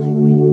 highway.